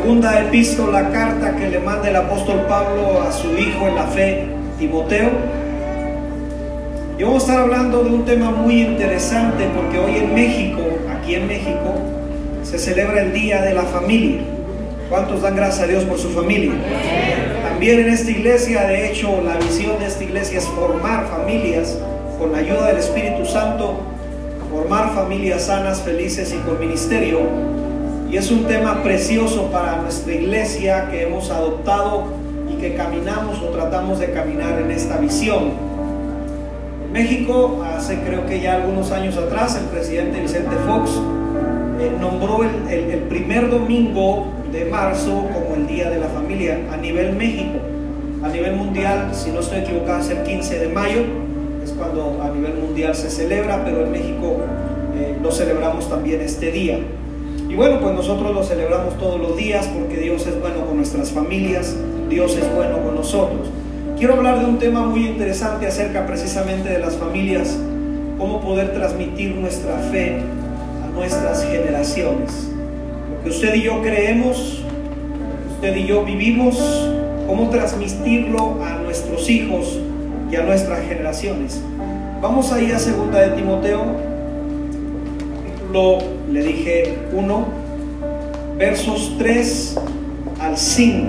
segunda epístola, carta que le manda el apóstol Pablo a su hijo en la fe, Timoteo. Y vamos a estar hablando de un tema muy interesante porque hoy en México, aquí en México, se celebra el Día de la Familia. ¿Cuántos dan gracias a Dios por su familia? También en esta iglesia, de hecho, la visión de esta iglesia es formar familias con la ayuda del Espíritu Santo, formar familias sanas, felices y con ministerio. Y es un tema precioso para nuestra iglesia que hemos adoptado y que caminamos o tratamos de caminar en esta visión. En México, hace creo que ya algunos años atrás, el presidente Vicente Fox eh, nombró el, primer domingo de marzo como el Día de la Familia a nivel México. A nivel mundial, si no estoy equivocado, es el 15 de mayo, es cuando a nivel mundial se celebra, pero en México eh, lo celebramos también este día. Y bueno, pues nosotros lo celebramos todos los días porque Dios es bueno con nuestras familias, Dios es bueno con nosotros. Quiero hablar de un tema muy interesante acerca precisamente de las familias, cómo poder transmitir nuestra fe a nuestras generaciones que usted y yo creemos, usted y yo vivimos, cómo transmitirlo a nuestros hijos y a nuestras generaciones. Vamos a ir a segunda de Timoteo, capítulo, le dije 1, versos 3 al 5.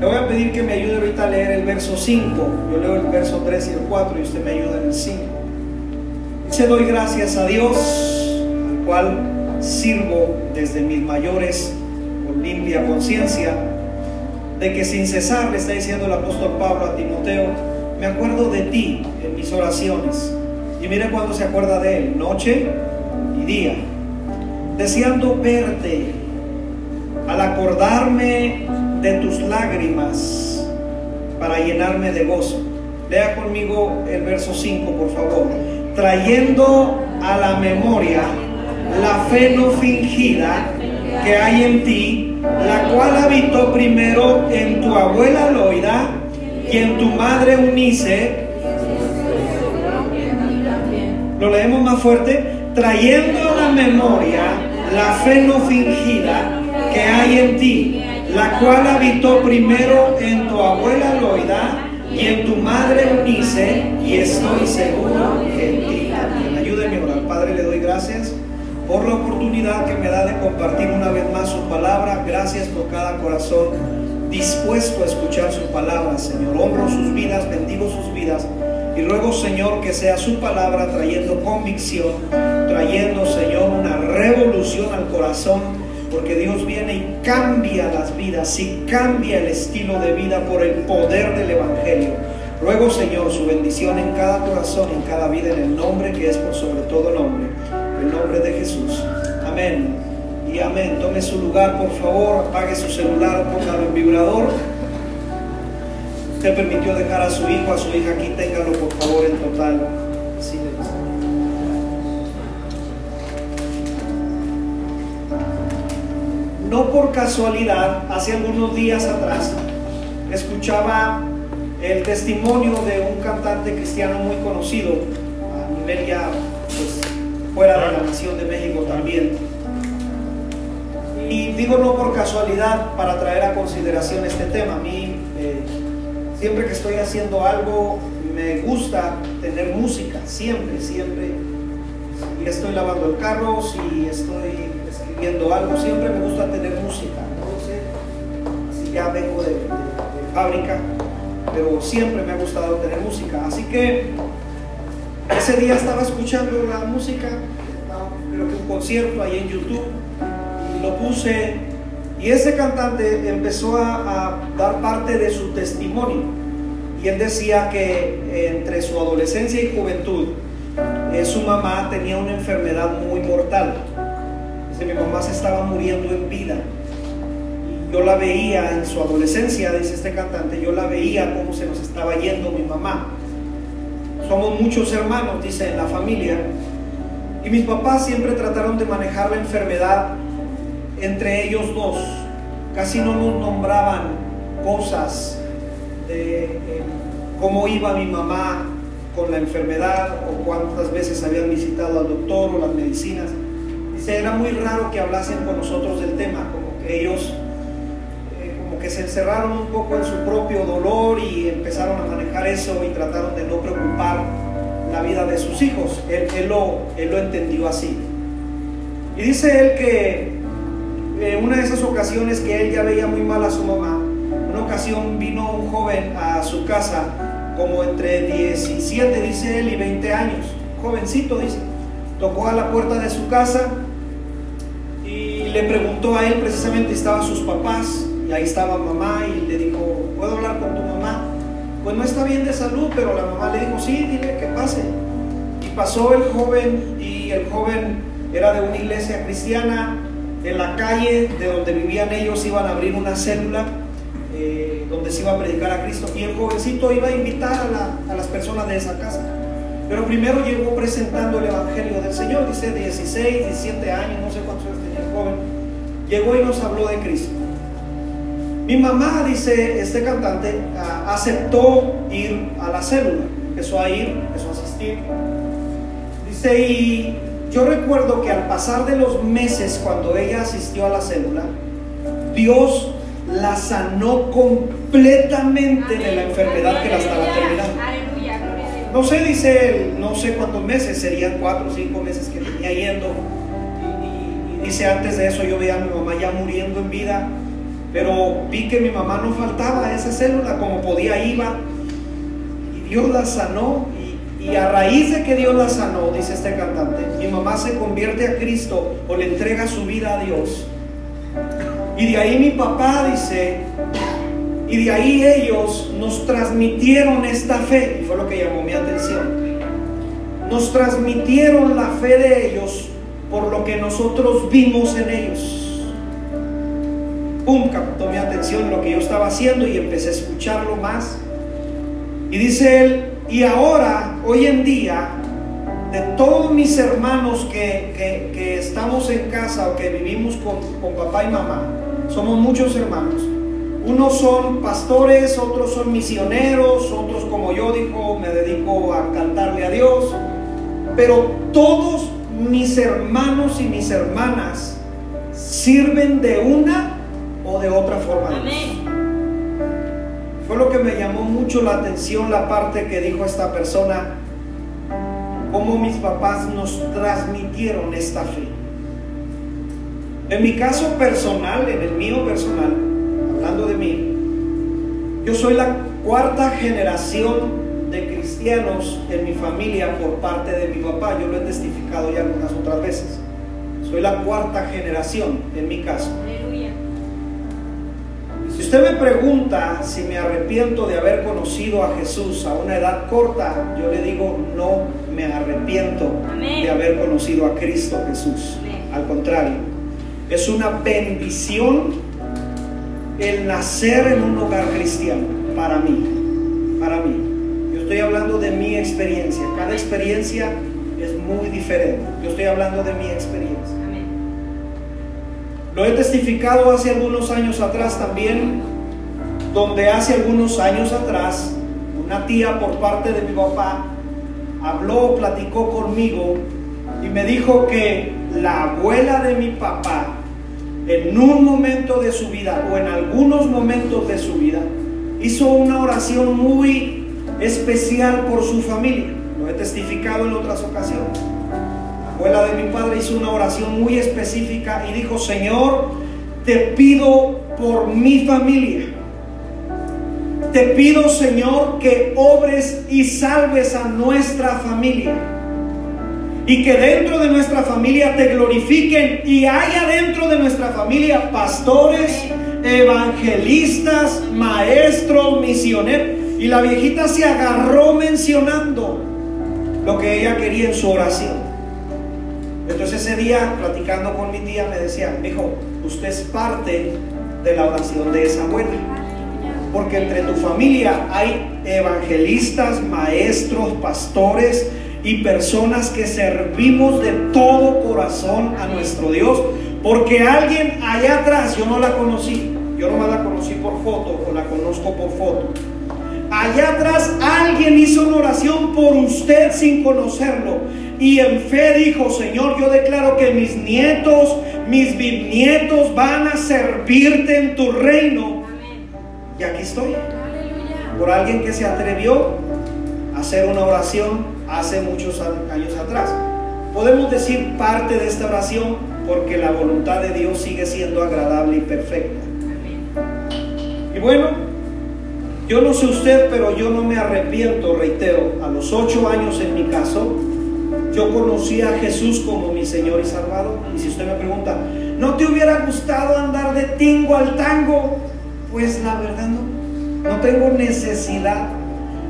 Le voy a pedir que me ayude ahorita a leer el verso 5. Yo leo el verso 3 y el 4 y usted me ayuda en el 5. Dice, doy gracias a Dios cual sirvo desde mis mayores con limpia conciencia, de que sin cesar le está diciendo el apóstol Pablo a Timoteo, me acuerdo de ti en mis oraciones. Y mire cuando se acuerda de él, noche y día, deseando verte, al acordarme de tus lágrimas, para llenarme de gozo. Lea conmigo el verso 5, por favor. Trayendo a la memoria la fe no fingida que hay en ti, la cual habitó primero en tu abuela Loida y en tu madre Unice. Lo leemos más fuerte, trayendo a la memoria la fe no fingida que hay en ti, la cual habitó primero en tu abuela Loida y en tu madre Unice, y estoy seguro que en ti también. Ayúdeme a orar. Padre, le doy gracias por la oportunidad que me da de compartir una vez más su palabra. Gracias por cada corazón dispuesto a escuchar su palabra, Señor. Honro sus vidas, bendigo sus vidas. Y ruego, Señor, que sea su palabra trayendo convicción, trayendo, Señor, una revolución al corazón, porque Dios viene y cambia las vidas y cambia el estilo de vida por el poder del Evangelio. Ruego, Señor, su bendición en cada corazón, en cada vida, en el nombre que es por sobre todo nombre el nombre de Jesús. Amén. Y amén. Tome su lugar, por favor. Apague su celular, póngalo en vibrador. Usted permitió dejar a su hijo, a su hija aquí, téngalo por favor en total. No por casualidad, hace algunos días atrás, escuchaba el testimonio de un cantante cristiano muy conocido a nivel ya pues, fuera de la nación de México también. Y digo no por casualidad para traer a consideración este tema. A mí, siempre que estoy haciendo algo, me gusta tener música, siempre, siempre. Si estoy lavando el carro, si estoy escribiendo algo, siempre me gusta tener música. Entonces, así ya vengo de, fábrica, pero siempre me ha gustado tener música. Así que ese día estaba escuchando la música, creo que un concierto ahí en YouTube, y lo puse, y ese cantante empezó a, dar parte de su testimonio. Y él decía que entre su adolescencia y juventud, eh, su mamá tenía una enfermedad muy mortal. Dice, mi mamá se estaba muriendo en vida. Yo la veía en su adolescencia, dice este cantante, yo la veía cómo se nos estaba yendo mi mamá somos muchos hermanos, dice, en la familia. Y mis papás siempre trataron de manejar la enfermedad entre ellos dos. Casi no nos nombraban cosas de eh, cómo iba mi mamá con la enfermedad o cuántas veces habían visitado al doctor o las medicinas. Dice, era muy raro que hablasen con nosotros del tema, como que ellos eh, como que se encerraron un poco en su propio dolor y empezaron a manejar eso y trataron de no preocupar la vida de sus hijos. Él, él, lo, él lo entendió así. Y dice él que en una de esas ocasiones que él ya veía muy mal a su mamá, una ocasión vino un joven a su casa, como entre 17, dice él, y 20 años, jovencito, dice, tocó a la puerta de su casa y le preguntó a él precisamente, estaban sus papás, y ahí estaba mamá, y le dijo, ¿puedo hablar con tu mamá? Pues no está bien de salud, pero la mamá le dijo, sí, dile que pase. Y pasó el joven, y el joven era de una iglesia cristiana, en la calle de donde vivían ellos iban a abrir una célula eh, donde se iba a predicar a Cristo y el jovencito iba a invitar a, las personas de esa casa. Pero primero llegó presentando el Evangelio del Señor, dice 16, 17 años, no sé cuántos años tenía el joven. Llegó y nos habló de Cristo. Mi mamá, dice este cantante, aceptó ir a la célula, empezó a ir, empezó a asistir. Dice, y yo recuerdo que al pasar de los meses cuando ella asistió a la célula, Dios la sanó completamente de la enfermedad que la estaba terminando. No sé, dice él, no sé cuántos meses, serían cuatro o cinco meses que venía yendo. Y, dice, antes de eso yo veía a mi mamá ya muriendo en vida, pero vi que mi mamá no faltaba a esa célula, como podía iba. Y Dios la sanó y a raíz de que Dios la sanó, dice este cantante, mi mamá se convierte a Cristo o le entrega su vida a Dios. Y de ahí mi papá dice, y de ahí ellos nos transmitieron esta fe, y fue lo que llamó mi atención. Nos transmitieron la fe de ellos por lo que nosotros vimos en ellos. Pum, captó mi atención lo que yo estaba haciendo y empecé a escucharlo más. Y dice él, y ahora, hoy en día, de todos mis hermanos que, estamos en casa o que vivimos con, con papá y mamá, somos muchos hermanos. Unos son pastores, otros son misioneros, otros como yo digo, me dedico a cantarle a Dios. Pero todos mis hermanos y mis hermanas sirven de una o de otra forma. Amén. Fue lo que me llamó mucho la atención la parte que dijo esta persona, cómo mis papás nos transmitieron esta fe. En mi caso personal, en el mío personal, hablando de mí, yo soy la cuarta generación de cristianos en mi familia por parte de mi papá. Yo lo he testificado ya algunas otras veces. Soy la cuarta generación en mi caso. Si usted me pregunta si me arrepiento de haber conocido a Jesús a una edad corta, yo le digo, no me arrepiento de haber conocido a Cristo Jesús. Al contrario, es una bendición el nacer en un hogar cristiano para mí, para mí. Yo estoy hablando de mi experiencia. Cada experiencia es muy diferente. Yo estoy hablando de mi experiencia. Lo he testificado hace algunos años atrás también, donde hace algunos años atrás una tía por parte de mi papá habló, platicó conmigo y me dijo que la abuela de mi papá en un momento de su vida o en algunos momentos de su vida hizo una oración muy especial por su familia. Lo he testificado en otras ocasiones abuela de mi padre hizo una oración muy específica y dijo, Señor, te pido por mi familia. Te pido, Señor, que obres y salves a nuestra familia. Y que dentro de nuestra familia te glorifiquen y haya dentro de nuestra familia pastores, evangelistas, maestros, misioneros. Y la viejita se agarró mencionando lo que ella quería en su oración. Entonces ese día, platicando con mi tía, me decía, hijo, usted es parte de la oración de esa abuela. Porque entre tu familia hay evangelistas, maestros, pastores y personas que servimos de todo corazón a nuestro Dios. Porque alguien allá atrás, yo no la conocí, yo no la conocí por foto o la conozco por foto. Allá atrás alguien hizo una oración por usted sin conocerlo. Y en fe dijo, Señor, yo declaro que mis nietos, mis bisnietos van a servirte en tu reino. Y aquí estoy. Por alguien que se atrevió a hacer una oración hace muchos años atrás. Podemos decir parte de esta oración porque la voluntad de Dios sigue siendo agradable y perfecta. Y bueno, yo no sé usted, pero yo no me arrepiento, reitero, a los ocho años en mi caso, yo conocí a Jesús como mi Señor y Salvador. Y si usted me pregunta, ¿no te hubiera gustado andar de tingo al tango? Pues la verdad no, no tengo necesidad.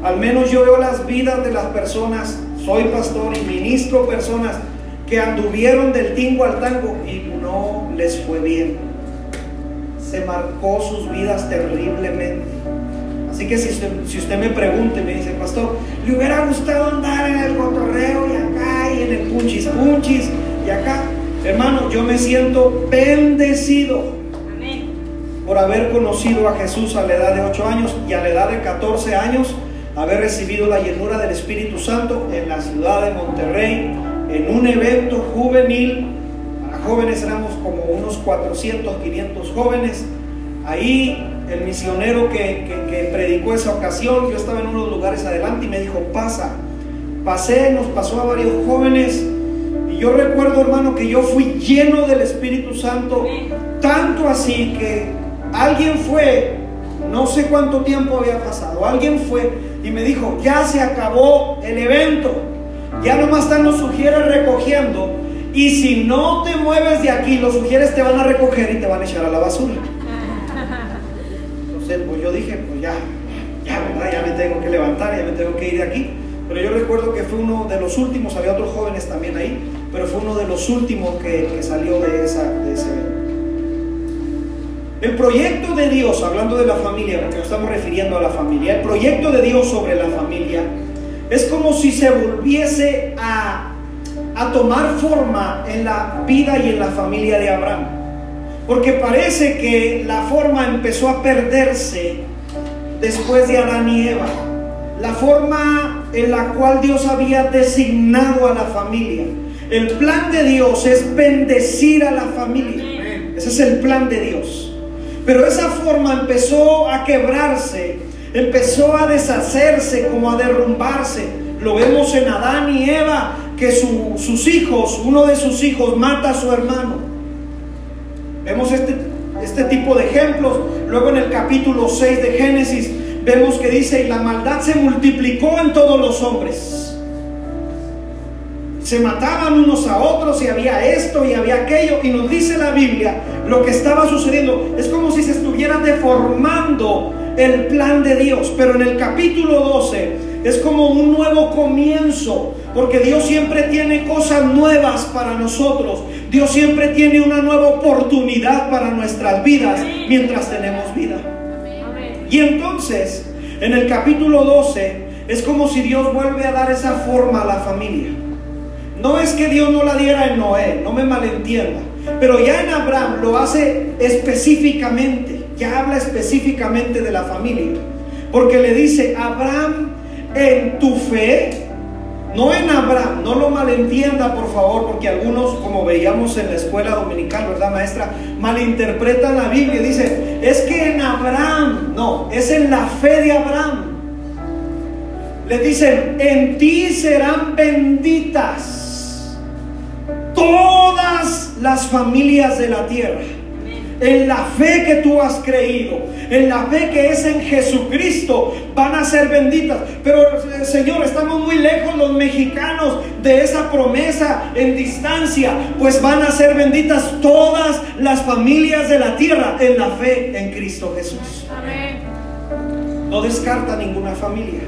Al menos yo veo las vidas de las personas, soy pastor y ministro personas que anduvieron del tingo al tango y no les fue bien. Se marcó sus vidas terriblemente. Así que si usted, si usted me pregunta y me dice, pastor, ¿le hubiera gustado andar en el cotorreo y acá y en el punchis punchis y acá? Hermano, yo me siento bendecido por haber conocido a Jesús a la edad de 8 años y a la edad de 14 años haber recibido la llenura del Espíritu Santo en la ciudad de Monterrey, en un evento juvenil. Para jóvenes éramos como unos 400, 500 jóvenes. Ahí el misionero que, predicó esa ocasión, yo estaba en unos lugares adelante y me dijo, pasa. Pasé, nos pasó a varios jóvenes. Y yo recuerdo, hermano, que yo fui lleno del Espíritu Santo, tanto así que alguien fue, no sé cuánto tiempo había pasado, alguien fue y me dijo, ya se acabó el evento, ya nomás están los sugieres recogiendo. Y si no te mueves de aquí, los sugieres te van a recoger y te van a echar a la basura pues yo dije, pues ya, ya, ¿verdad? Ya me tengo que levantar, ya me tengo que ir de aquí. Pero yo recuerdo que fue uno de los últimos, había otros jóvenes también ahí, pero fue uno de los últimos que, salió de, esa, de ese evento. El proyecto de Dios, hablando de la familia, porque nos estamos refiriendo a la familia, el proyecto de Dios sobre la familia es como si se volviese a, a tomar forma en la vida y en la familia de Abraham. Porque parece que la forma empezó a perderse después de Adán y Eva. La forma en la cual Dios había designado a la familia. El plan de Dios es bendecir a la familia. Ese es el plan de Dios. Pero esa forma empezó a quebrarse, empezó a deshacerse, como a derrumbarse. Lo vemos en Adán y Eva, que sus hijos, uno de sus hijos mata a su hermano. Vemos este, este tipo de ejemplos. Luego en el capítulo 6 de Génesis vemos que dice, y la maldad se multiplicó en todos los hombres. Se mataban unos a otros y había esto y había aquello. Y nos dice la Biblia lo que estaba sucediendo. Es como si se estuviera deformando el plan de Dios. Pero en el capítulo 12 es como un nuevo comienzo, porque Dios siempre tiene cosas nuevas para nosotros. Dios siempre tiene una nueva oportunidad para nuestras vidas mientras tenemos vida. Y entonces, en el capítulo 12, es como si Dios vuelve a dar esa forma a la familia. No es que Dios no la diera en Noé, no me malentienda, pero ya en Abraham lo hace específicamente, ya habla específicamente de la familia, porque le dice, Abraham en tu fe, no en Abraham, no lo malentienda por favor, porque algunos, como veíamos en la escuela dominical, ¿verdad maestra? Malinterpretan la Biblia y dicen, es que en Abraham, no, es en la fe de Abraham. Le dicen, en ti serán benditas todas las familias de la tierra en la fe que tú has creído, en la fe que es en Jesucristo, van a ser benditas. Pero eh, Señor, estamos muy lejos los mexicanos de esa promesa en distancia, pues van a ser benditas todas las familias de la tierra en la fe en Cristo Jesús. No descarta ninguna familia.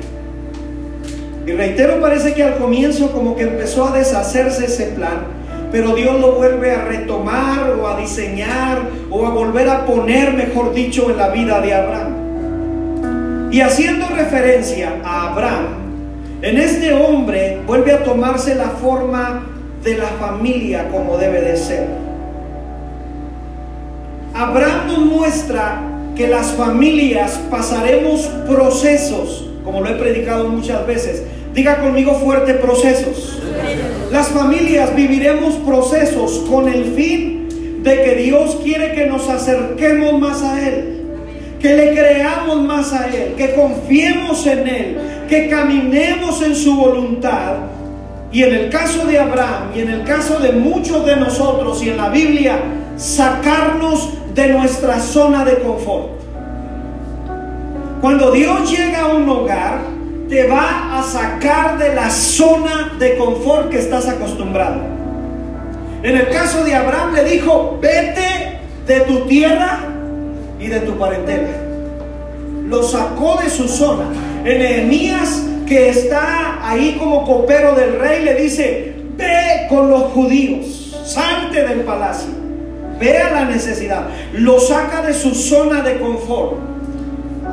Y reitero, parece que al comienzo como que empezó a deshacerse ese plan pero Dios lo vuelve a retomar o a diseñar o a volver a poner, mejor dicho, en la vida de Abraham. Y haciendo referencia a Abraham, en este hombre vuelve a tomarse la forma de la familia como debe de ser. Abraham nos muestra que las familias pasaremos procesos, como lo he predicado muchas veces. Diga conmigo fuerte procesos. Las familias viviremos procesos con el fin de que Dios quiere que nos acerquemos más a Él, que le creamos más a Él, que confiemos en Él, que caminemos en su voluntad. Y en el caso de Abraham y en el caso de muchos de nosotros y en la Biblia, sacarnos de nuestra zona de confort. Cuando Dios llega a un hogar, te va a sacar de la zona de confort que estás acostumbrado. En el caso de Abraham le dijo, vete de tu tierra y de tu parentela. Lo sacó de su zona. En Nehemías, que está ahí como copero del rey, le dice, ve con los judíos, salte del palacio, vea la necesidad. Lo saca de su zona de confort.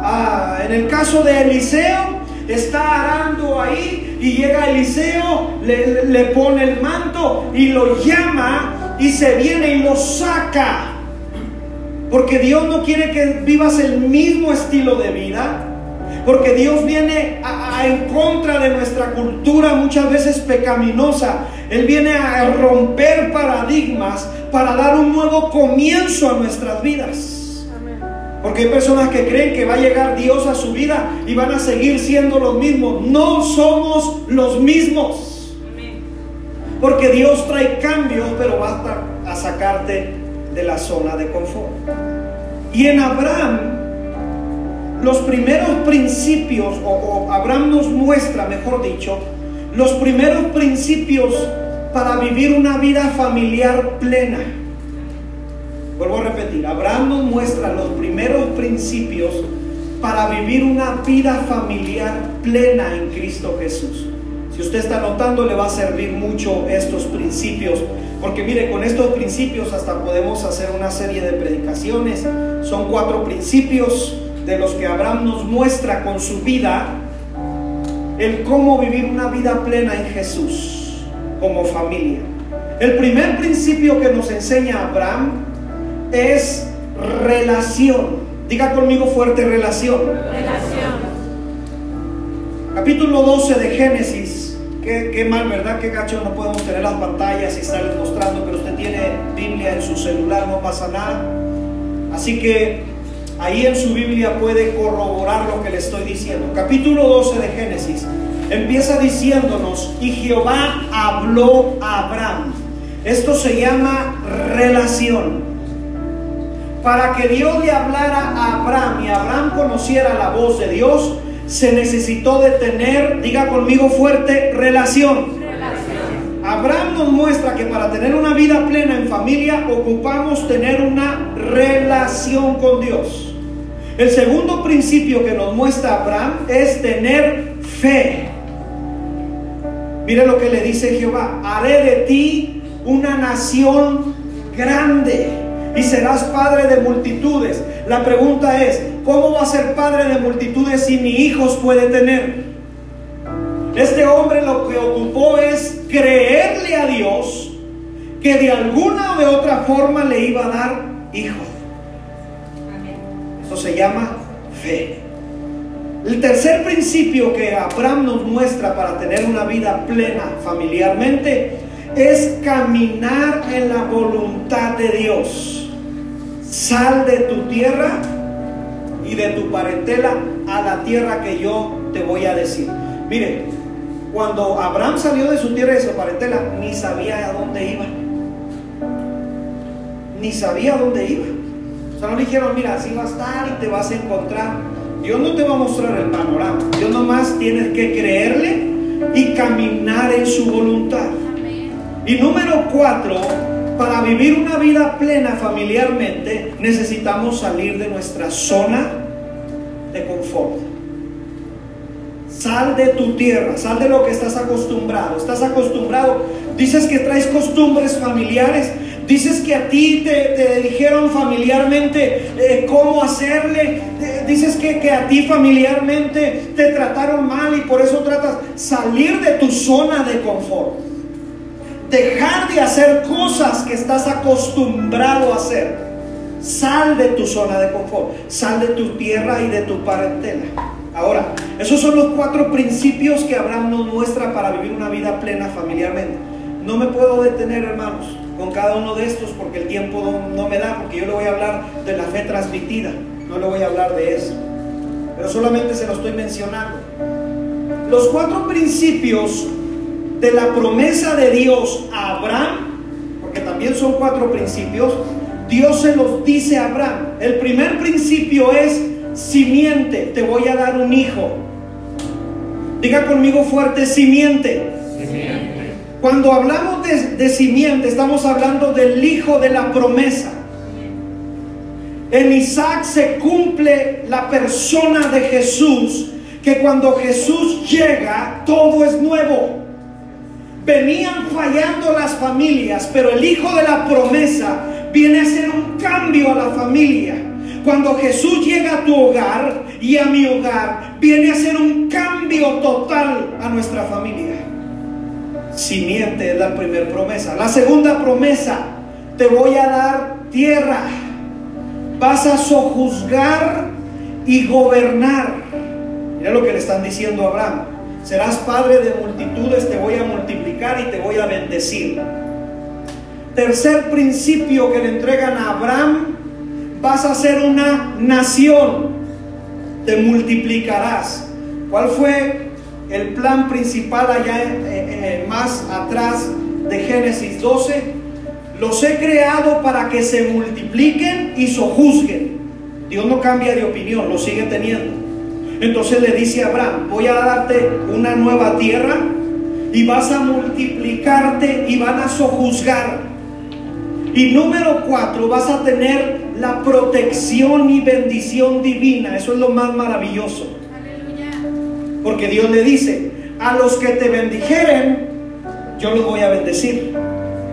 Ah, en el caso de Eliseo, está arando ahí y llega Eliseo, le, le pone el manto y lo llama y se viene y lo saca. Porque Dios no quiere que vivas el mismo estilo de vida. Porque Dios viene a, en contra de nuestra cultura muchas veces pecaminosa. Él viene a romper paradigmas para dar un nuevo comienzo a nuestras vidas. Porque hay personas que creen que va a llegar Dios a su vida y van a seguir siendo los mismos. No somos los mismos. Porque Dios trae cambios, pero basta a sacarte de la zona de confort. Y en Abraham, los primeros principios, o, Abraham nos muestra, mejor dicho, los primeros principios para vivir una vida familiar plena. Vuelvo a repetir, Abraham nos muestra los primeros principios para vivir una vida familiar plena en Cristo Jesús. Si usted está notando, le va a servir mucho estos principios, porque mire, con estos principios hasta podemos hacer una serie de predicaciones. Son cuatro principios de los que Abraham nos muestra con su vida el cómo vivir una vida plena en Jesús como familia. El primer principio que nos enseña Abraham es relación. Diga conmigo fuerte relación. Relación. Capítulo 12 de Génesis. Qué, qué mal, ¿verdad? Qué gacho no podemos tener las pantallas y estarles mostrando, pero usted tiene Biblia en su celular, no pasa nada. Así que ahí en su Biblia puede corroborar lo que le estoy diciendo. Capítulo 12 de Génesis empieza diciéndonos, y Jehová habló a Abraham. Esto se llama relación. Para que Dios le hablara a Abraham y Abraham conociera la voz de Dios, se necesitó de tener, diga conmigo fuerte, relación. Abraham nos muestra que para tener una vida plena en familia ocupamos tener una relación con Dios. El segundo principio que nos muestra Abraham es tener fe. Mire lo que le dice Jehová, haré de ti una nación grande y serás padre de multitudes. La pregunta es, ¿cómo va a ser padre de multitudes si ni hijos puede tener? Este hombre lo que ocupó es creerle a Dios que de alguna o de otra forma le iba a dar hijos. Eso se llama fe. El tercer principio que Abraham nos muestra para tener una vida plena familiarmente es caminar en la voluntad de Dios. Sal de tu tierra y de tu parentela a la tierra que yo te voy a decir. Mire, cuando Abraham salió de su tierra y de su parentela, ni sabía a dónde iba. Ni sabía a dónde iba. O sea, no le dijeron, mira, así va a estar y te vas a encontrar. Dios no te va a mostrar el panorama. Dios nomás tienes que creerle y caminar en su voluntad. Y número cuatro, para vivir una vida plena familiarmente necesitamos salir de nuestra zona de confort. Sal de tu tierra, sal de lo que estás acostumbrado. Estás acostumbrado, dices que traes costumbres familiares, dices que a ti te, te dijeron familiarmente eh, cómo hacerle, dices que, que a ti familiarmente te trataron mal y por eso tratas salir de tu zona de confort. Dejar de hacer cosas que estás acostumbrado a hacer. Sal de tu zona de confort, sal de tu tierra y de tu parentela. Ahora, esos son los cuatro principios que Abraham nos muestra para vivir una vida plena familiarmente. No me puedo detener, hermanos, con cada uno de estos porque el tiempo no, no, me da, porque yo le voy a hablar de la fe transmitida, no le voy a hablar de eso. Pero solamente se lo estoy mencionando. Los cuatro principios de la promesa de Dios a Abraham, porque también son cuatro principios, Dios se los dice a Abraham. El primer principio es simiente, te voy a dar un hijo. Diga conmigo fuerte, simiente. Simiente. Cuando hablamos de, de, simiente, estamos hablando del hijo de la promesa. En Isaac se cumple la persona de Jesús, que cuando Jesús llega, todo es nuevo. Venían fallando las familias, pero el hijo de la promesa viene a hacer un cambio a la familia. Cuando Jesús llega a tu hogar y a mi hogar, viene a hacer un cambio total a nuestra familia. Simiente es la primera promesa. La segunda promesa, te voy a dar tierra. Vas a sojuzgar y gobernar. Mira lo que le están diciendo a Abraham. Serás padre de multitudes, te voy a multiplicar y te voy a bendecir. Tercer principio que le entregan a Abraham, vas a ser una nación, te multiplicarás. ¿Cuál fue el plan principal allá más atrás de Génesis 12? Los he creado para que se multipliquen y sojuzguen. Dios no cambia de opinión, lo sigue teniendo. Entonces le dice a Abraham, voy a darte una nueva tierra y vas a multiplicarte y van a sojuzgar. Y número cuatro, vas a tener la protección y bendición divina. Eso es lo más maravilloso. Porque Dios le dice, a los que te bendijeren, yo los voy a bendecir.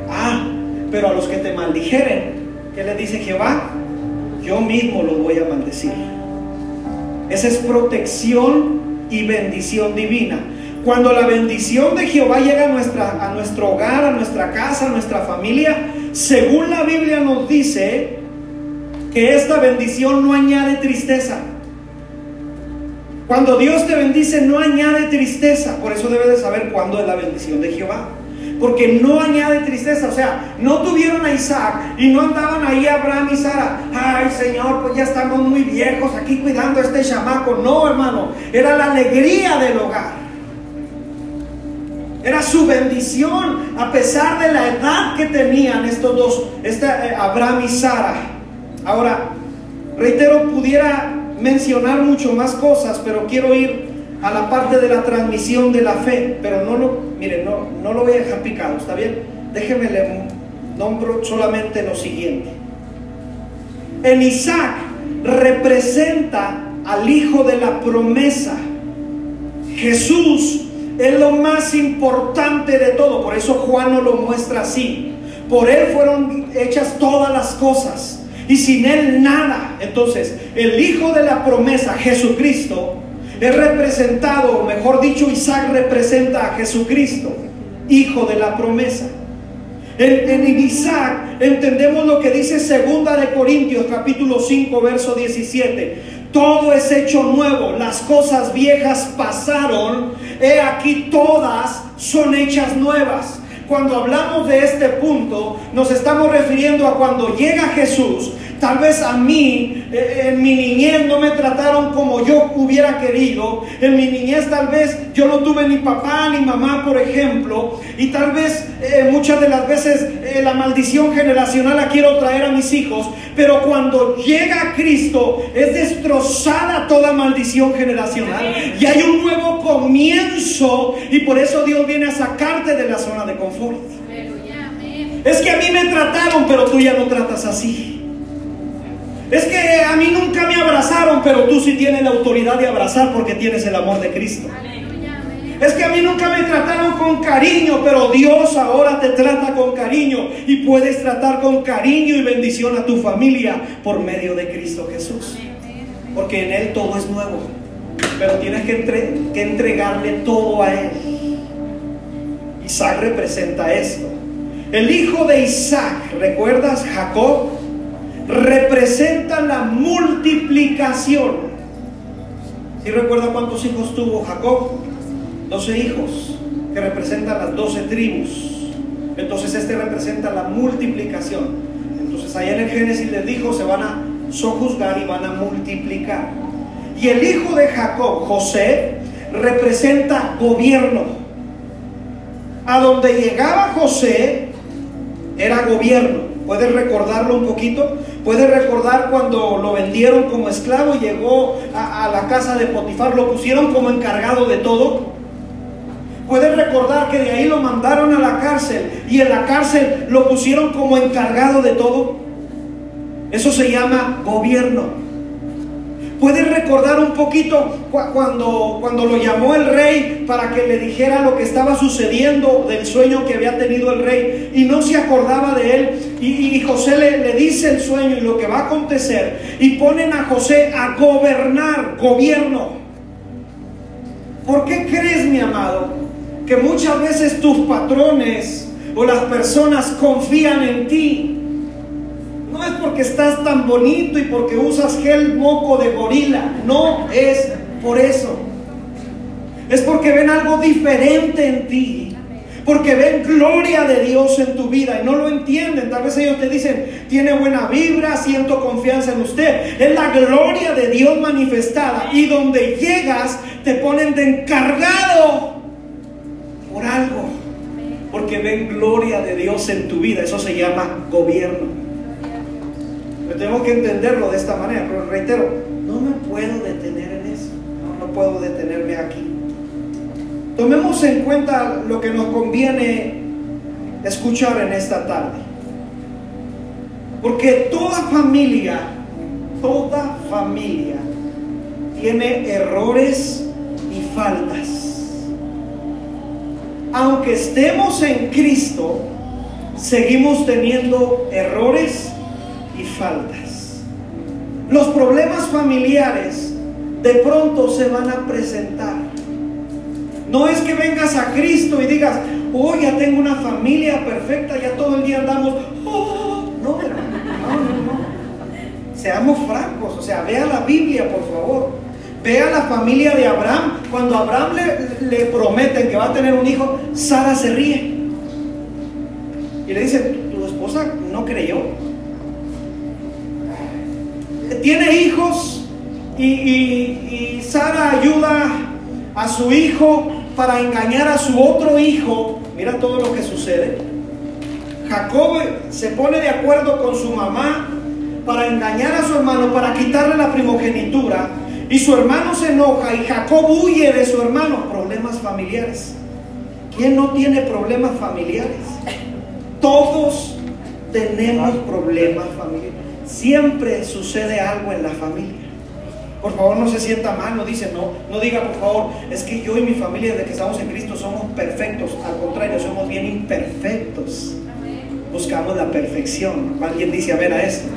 Ah, pero a los que te maldijeren, ¿qué le dice Jehová? Yo mismo los voy a maldecir. Esa es protección y bendición divina. Cuando la bendición de Jehová llega a, nuestra, a nuestro hogar, a nuestra casa, a nuestra familia, según la Biblia nos dice que esta bendición no añade tristeza. Cuando Dios te bendice no añade tristeza. Por eso debes de saber cuándo es la bendición de Jehová. Porque no añade tristeza. O sea, no tuvieron a Isaac y no andaban ahí Abraham y Sara. Ay, Señor, pues ya estamos muy viejos aquí cuidando a este chamaco. No, hermano. Era la alegría del hogar. Era su bendición a pesar de la edad que tenían estos dos, este, eh, Abraham y Sara. Ahora, reitero, pudiera mencionar mucho más cosas, pero quiero ir a la parte de la transmisión de la fe, pero no lo, miren, no, no lo voy a dejar picado, ¿está bien? Déjeme le nombro solamente lo siguiente. En Isaac representa al hijo de la promesa. Jesús es lo más importante de todo, por eso Juan nos lo muestra así. Por él fueron hechas todas las cosas y sin él nada. Entonces, el hijo de la promesa, Jesucristo, es representado, o mejor dicho, Isaac representa a Jesucristo, hijo de la promesa. En, Isaac entendemos lo que dice segunda de Corintios capítulo 5 verso 17. Todo es hecho nuevo, las cosas viejas pasaron, he aquí todas son hechas nuevas. Cuando hablamos de este punto, nos estamos refiriendo a cuando llega Jesús. Tal vez a mí, eh, en mi niñez, no me trataron como yo hubiera querido. En mi niñez tal vez yo no tuve ni papá ni mamá, por ejemplo. Y tal vez eh, muchas de las veces eh, la maldición generacional la quiero traer a mis hijos. Pero cuando llega Cristo, es destrozada toda maldición generacional. Y hay un nuevo comienzo. Y por eso Dios viene a sacarte de la zona de confort. Es que a mí me trataron, pero tú ya no tratas así. Es que a mí nunca me abrazaron, pero tú sí tienes la autoridad de abrazar porque tienes el amor de Cristo. Es que a mí nunca me trataron con cariño, pero Dios ahora te trata con cariño y puedes tratar con cariño y bendición a tu familia por medio de Cristo Jesús. Porque en Él todo es nuevo, pero tienes que, entre que entregarle todo a Él. Isaac representa esto. El hijo de Isaac, ¿recuerdas Jacob? Representa la multiplicación. ¿Sí recuerda cuántos hijos tuvo Jacob? 12 hijos, que representan las 12 tribus. Entonces este representa la multiplicación. Entonces allá en el Génesis les dijo, se van a sojuzgar y van a multiplicar. Y el hijo de Jacob, José, representa gobierno. A donde llegaba José era gobierno. ¿Puedes recordarlo un poquito? ¿Puedes recordar cuando lo vendieron como esclavo y llegó a, a, la casa de Potifar? Lo pusieron como encargado de todo. Puedes recordar que de ahí lo mandaron a la cárcel y en la cárcel lo pusieron como encargado de todo. Eso se llama gobierno. ¿Puedes recordar un poquito cuando, cuando lo llamó el rey para que le dijera lo que estaba sucediendo del sueño que había tenido el rey y no se acordaba de él? Y, José le, le dice el sueño y lo que va a acontecer y ponen a José a gobernar, gobierno. ¿Por qué crees, mi amado, que muchas veces tus patrones o las personas confían en ti? Es porque estás tan bonito y porque usas gel moco de gorila. No es por eso. Es porque ven algo diferente en ti. Porque ven gloria de Dios en tu vida y no lo entienden. Tal vez ellos te dicen, tiene buena vibra, siento confianza en usted. Es la gloria de Dios manifestada. Y donde llegas, te ponen de encargado por algo. Porque ven gloria de Dios en tu vida. Eso se llama gobierno. Tengo que entenderlo de esta manera, pero reitero, no me puedo detener en eso, no, no puedo detenerme aquí. Tomemos en cuenta lo que nos conviene escuchar en esta tarde. Porque toda familia, toda familia tiene errores y faltas. Aunque estemos en Cristo, seguimos teniendo errores faltas. Los problemas familiares de pronto se van a presentar. No es que vengas a Cristo y digas, oh, ya tengo una familia perfecta, ya todo el día andamos, oh, no, no, no, no. Seamos francos, o sea, vea la Biblia, por favor. Vea la familia de Abraham. Cuando Abraham le, le prometen que va a tener un hijo, Sara se ríe. Y le dice, tu esposa no creyó tiene hijos y, Sara ayuda a su hijo para engañar a su otro hijo. Mira todo lo que sucede. Jacob se pone de acuerdo con su mamá para engañar a su hermano, para quitarle la primogenitura. Y su hermano se enoja y Jacob huye de su hermano. Problemas familiares. ¿Quién no tiene problemas familiares? Todos tenemos problemas familiares. Siempre sucede algo en la familia. Por favor, no se sienta mal, no dice, no, no diga por favor, es que yo y mi familia desde que estamos en Cristo somos perfectos. Al contrario, somos bien imperfectos. Buscamos la perfección. Alguien dice, a ver a esto.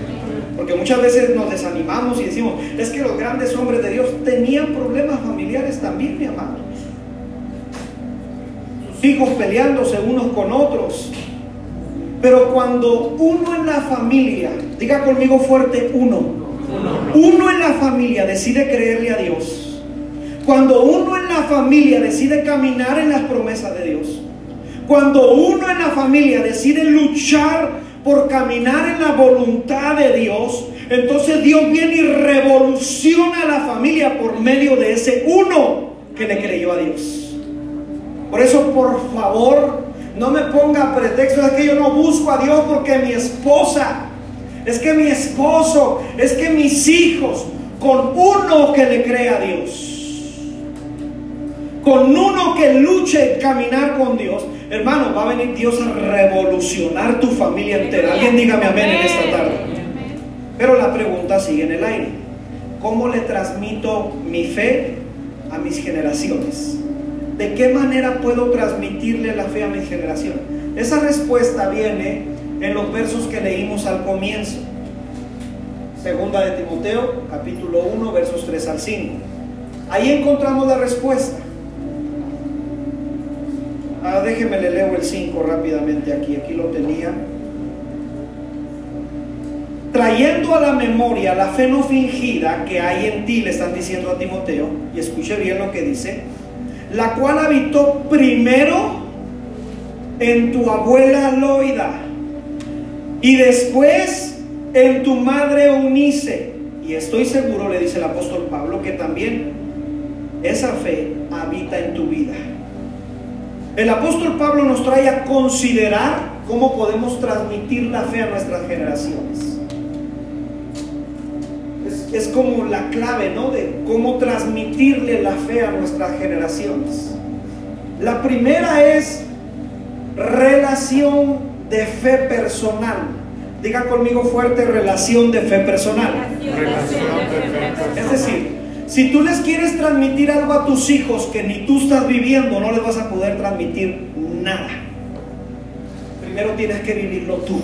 Porque muchas veces nos desanimamos y decimos, es que los grandes hombres de Dios tenían problemas familiares también, mi amado. Sus hijos peleándose unos con otros, pero cuando uno en la familia, diga conmigo fuerte, uno, uno en la familia decide creerle a Dios, cuando uno en la familia decide caminar en las promesas de Dios, cuando uno en la familia decide luchar por caminar en la voluntad de Dios, entonces Dios viene y revoluciona a la familia por medio de ese uno que le creyó a Dios. Por eso, por favor, no me ponga pretexto de que yo no busco a Dios porque mi esposa, es que mi esposo, es que mis hijos, con uno que le crea a Dios, con uno que luche en caminar con Dios, hermano, va a venir Dios a revolucionar tu familia entera. Alguien dígame amén en esta tarde. Pero la pregunta sigue en el aire. ¿Cómo le transmito mi fe a mis generaciones? ¿De qué manera puedo transmitirle la fe a mi generación? Esa respuesta viene en los versos que leímos al comienzo. Segunda de Timoteo, capítulo 1, versos 3 al 5. Ahí encontramos la respuesta. Ah, déjeme le leo el 5 rápidamente aquí. Aquí lo tenía. trayendo a la memoria la fe no fingida que hay en ti, le están diciendo a Timoteo, y escuche bien lo que dice, la cual habitó primero en tu abuela Loida y después en tu madre Eunice. Y estoy seguro, le dice el apóstol Pablo, que también esa fe habita en tu vida. El apóstol Pablo nos trae a considerar cómo podemos transmitir la fe a nuestras generaciones. Es, es como la clave, ¿no? De cómo transmitirle la fe a nuestras generaciones. La primera es relación de fe personal. Diga conmigo fuerte, relación de fe personal. Es decir, si tú les quieres transmitir algo a tus hijos que ni tú estás viviendo, no les vas a poder transmitir nada. Primero tienes que vivirlo tú.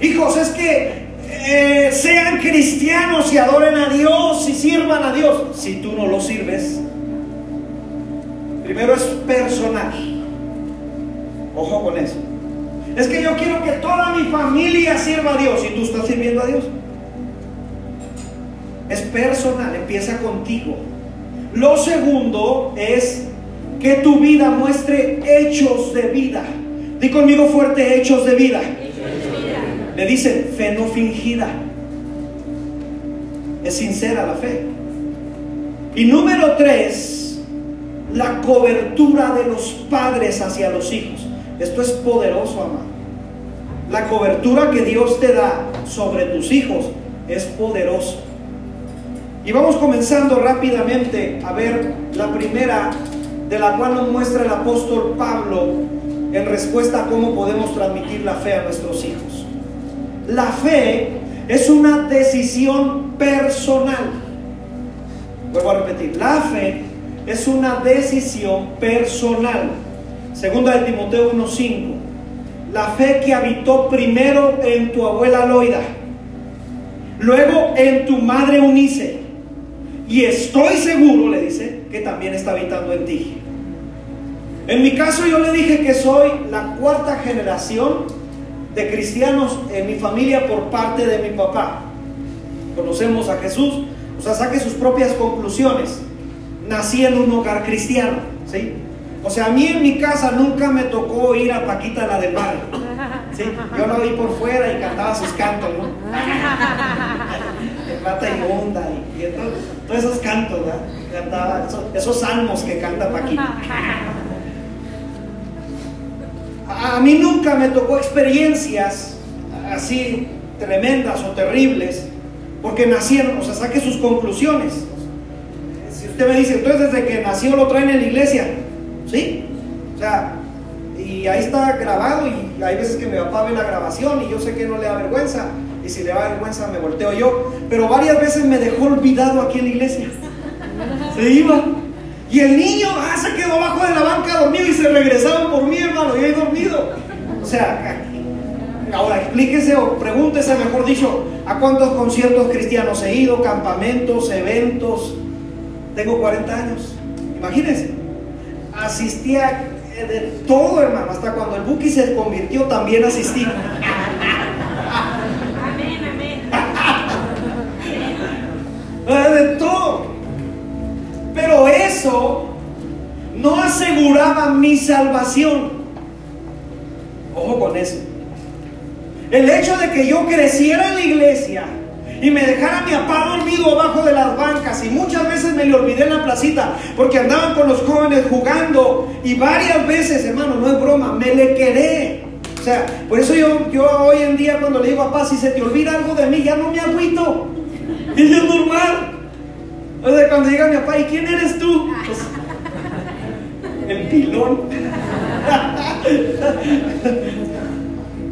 Hijos, es que eh, sean cristianos y adoren a Dios y sirvan a Dios. Si tú no lo sirves, primero es personal. Ojo con eso. Es que yo quiero que toda mi familia sirva a Dios y tú estás sirviendo a Dios. Es personal, empieza contigo. Lo segundo es que tu vida muestre hechos de vida. Di conmigo fuerte, hechos de vida. Le dicen fe no fingida. Es sincera la fe. Y número tres, la cobertura de los padres hacia los hijos. Esto es poderoso, amado. La cobertura que Dios te da sobre tus hijos es poderoso. Y vamos comenzando rápidamente a ver la primera de la cual nos muestra el apóstol Pablo en respuesta a cómo podemos transmitir la fe a nuestros hijos. La fe es una decisión personal. Vuelvo a repetir, la fe es una decisión personal. Segunda de Timoteo 1.5. La fe que habitó primero en tu abuela Loida, luego en tu madre Unice, y estoy seguro, le dice, que también está habitando en ti. En mi caso yo le dije que soy la cuarta generación de cristianos en mi familia por parte de mi papá. Conocemos a Jesús, o sea, saque sus propias conclusiones. Nací en un hogar cristiano, ¿sí? O sea, a mí en mi casa nunca me tocó ir a Paquita la del barrio. ¿sí? Yo la vi por fuera y cantaba sus cantos, ¿no? Plata inmunda y, y todo, todos esos cantos, ¿verdad? Cantaba, esos, esos salmos que canta Paquita. A, mí nunca me tocó experiencias así tremendas o terribles, porque nacieron, o sea, saque sus conclusiones. Si usted me dice, entonces desde que nació lo traen en la iglesia, ¿sí? O sea, y ahí está grabado y hay veces que mi papá ve la grabación y yo sé que no le da vergüenza y si le da vergüenza me volteo yo, pero varias veces me dejó olvidado aquí en la iglesia. Se iba. Y el niño ah, se quedó abajo de la banca dormido y se regresaban por mí, hermano, y ahí dormido. O sea, ahora explíquese o pregúntese, mejor dicho, a cuántos conciertos cristianos he ido, campamentos, eventos. Tengo 40 años. Imagínense. Asistía de todo, hermano, hasta cuando el Buki se convirtió también asistí. Amén, amén. de todo. Pero eso no aseguraba mi salvación. Ojo con eso. El hecho de que yo creciera en la iglesia y me dejara mi papá dormido abajo de las bancas y muchas veces me le olvidé en la placita porque andaban con los jóvenes jugando y varias veces, hermano, no es broma, me le quedé. O sea, por eso yo, yo hoy en día cuando le digo a papá, si se te olvida algo de mí, ya no me agüito. Y es normal. O sea, cuando llega mi papá, ¿y quién eres tú? Pues, el pilón.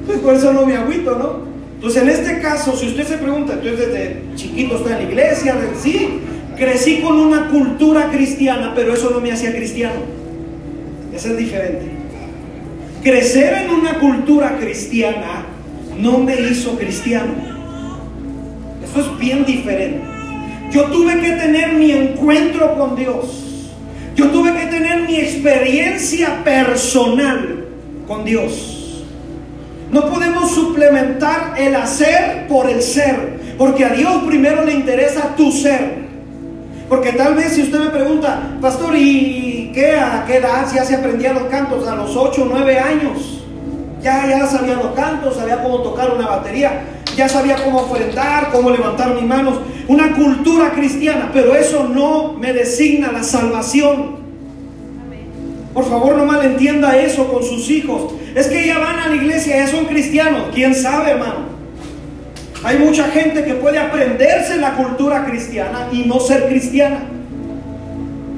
Pues por eso no me agüito, ¿no? Entonces, en este caso, si usted se pregunta, entonces desde chiquito está en la iglesia, sí, crecí con una cultura cristiana, pero eso no me hacía cristiano. Eso es diferente. Crecer en una cultura cristiana no me hizo cristiano. Eso es bien diferente. Yo tuve que tener mi encuentro con Dios. Yo tuve que tener mi experiencia personal con Dios. No podemos suplementar el hacer por el ser, porque a Dios primero le interesa tu ser. Porque tal vez si usted me pregunta, pastor, ¿y qué a qué edad ya se aprendía los cantos? A los 8 o 9 años. Ya, ya sabía los cantos, sabía cómo tocar una batería, ya sabía cómo ofrendar, cómo levantar mis manos. Una cultura cristiana, pero eso no me designa la salvación. Por favor, no malentienda eso con sus hijos. Es que ya van a la iglesia, ya son cristianos. ¿Quién sabe, hermano? Hay mucha gente que puede aprenderse la cultura cristiana y no ser cristiana.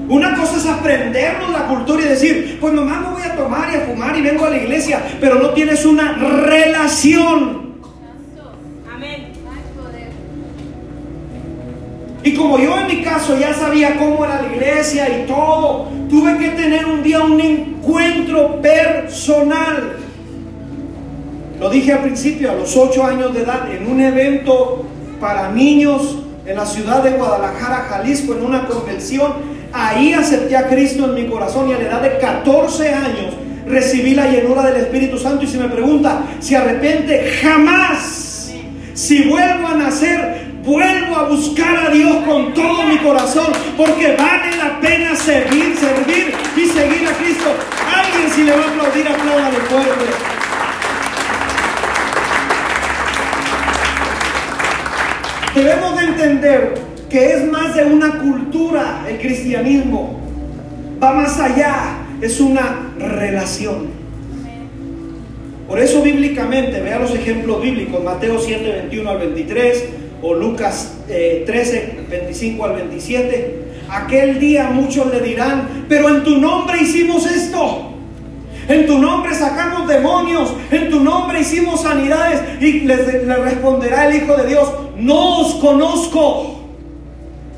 Una cosa es aprendernos la cultura y decir, pues nomás me voy a tomar y a fumar y vengo a la iglesia, pero no tienes una relación. Amén. Y como yo en mi caso ya sabía cómo era la iglesia y todo, tuve que tener un día un encuentro personal lo dije al principio, a los ocho años de edad, en un evento para niños en la ciudad de Guadalajara, Jalisco, en una convención. Ahí acepté a Cristo en mi corazón y a la edad de 14 años recibí la llenura del Espíritu Santo. Y si me pregunta si arrepiente, jamás. Si vuelvo a nacer, vuelvo a buscar a Dios con todo mi corazón, porque vale la pena servir, servir y seguir a Cristo. Alguien si le va a aplaudir, apláudale fuerte. Debemos de entender que es más de una cultura el cristianismo. Va más allá, es una relación. Por eso bíblicamente, vea los ejemplos bíblicos, Mateo 7, 21 al 23 o Lucas 13, eh, 25 al 27. Aquel día muchos le dirán, pero en tu nombre hicimos esto. En tu nombre sacamos demonios, en tu nombre hicimos sanidades. Y le, responderá el Hijo de Dios, no os conozco.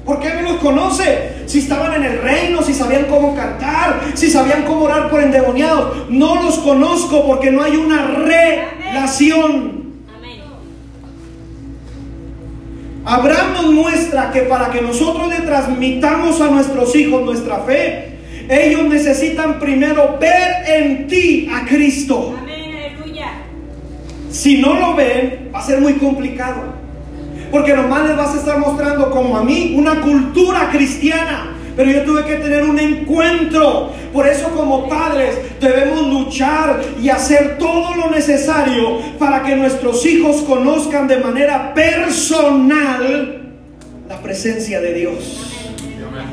¿Por qué no los conoce? Si estaban en el reino, si sabían cómo cantar, si sabían cómo orar por endemoniados. No los conozco porque no hay una relación. Abraham nos muestra que para que nosotros le transmitamos a nuestros hijos nuestra fe, ellos necesitan primero ver en ti a Cristo. Si no lo ven, va a ser muy complicado. Porque nomás les vas a estar mostrando como a mí una cultura cristiana. Pero yo tuve que tener un encuentro. Por eso como padres debemos luchar y hacer todo lo necesario para que nuestros hijos conozcan de manera personal la presencia de Dios.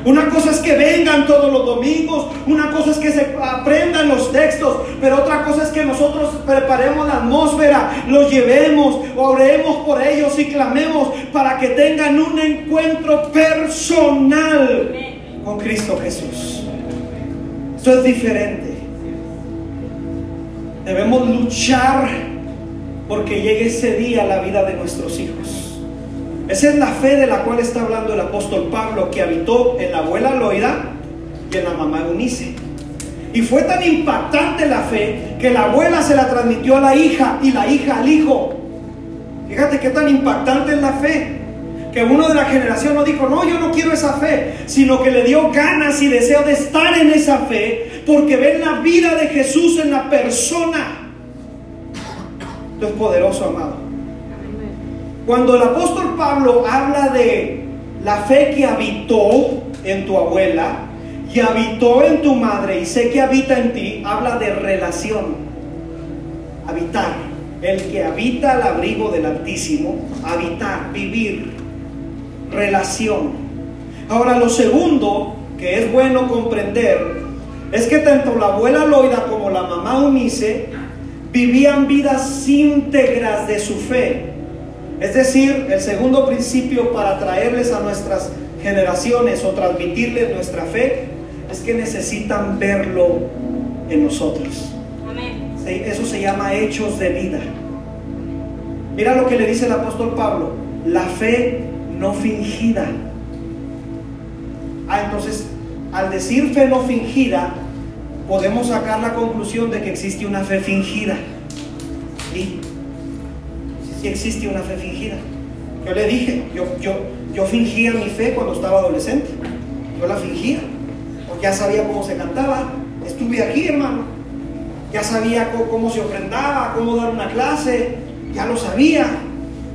Una cosa es que vengan todos los domingos, una cosa es que se aprendan los textos, pero otra cosa es que nosotros preparemos la atmósfera, los llevemos, oremos por ellos y clamemos para que tengan un encuentro personal con Cristo Jesús. Esto es diferente. Debemos luchar porque llegue ese día la vida de nuestros hijos. Esa es la fe de la cual está hablando el apóstol Pablo, que habitó en la abuela Loida y en la mamá Eunice. Y fue tan impactante la fe que la abuela se la transmitió a la hija y la hija al hijo. Fíjate qué tan impactante es la fe. Que uno de la generación no dijo, no, yo no quiero esa fe, sino que le dio ganas y deseo de estar en esa fe porque ven la vida de Jesús en la persona. Esto es poderoso, amado. Cuando el apóstol Pablo habla de la fe que habitó en tu abuela y habitó en tu madre y sé que habita en ti, habla de relación. Habitar. El que habita al abrigo del Altísimo, habitar, vivir, relación. Ahora lo segundo que es bueno comprender es que tanto la abuela Loida como la mamá Unice vivían vidas íntegras de su fe. Es decir, el segundo principio para traerles a nuestras generaciones o transmitirles nuestra fe es que necesitan verlo en nosotros. Eso se llama hechos de vida. Mira lo que le dice el apóstol Pablo, la fe no fingida. Ah, entonces, al decir fe no fingida, podemos sacar la conclusión de que existe una fe fingida. ¿Sí? si existe una fe fingida. Yo le dije, yo, yo, yo fingía mi fe cuando estaba adolescente. Yo la fingía. Porque ya sabía cómo se cantaba. Estuve aquí, hermano. ya sabía cómo se ofrendaba, cómo dar una clase, ya lo sabía.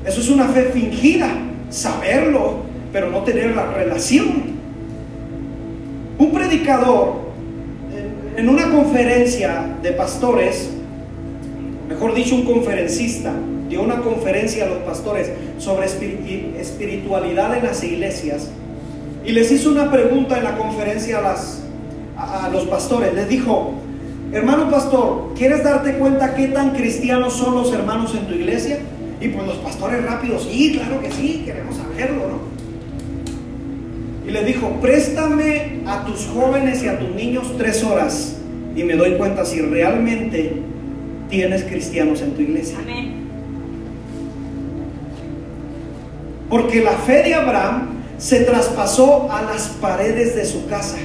Eso es una fe fingida, saberlo, pero no tener la relación. Un predicador en una conferencia de pastores, mejor dicho, un conferencista, dio una conferencia a los pastores sobre espiritualidad en las iglesias y les hizo una pregunta en la conferencia a, los pastores. Les dijo, hermano pastor, ¿quieres darte cuenta qué tan cristianos son los hermanos en tu iglesia? Y pues los pastores rápidos, sí, claro que sí, queremos saberlo, ¿no? Y les dijo, préstame a tus jóvenes y a tus niños tres horas y me doy cuenta si realmente tienes cristianos en tu iglesia. Amén. Porque la fe de Abraham se traspasó a las paredes de su casa.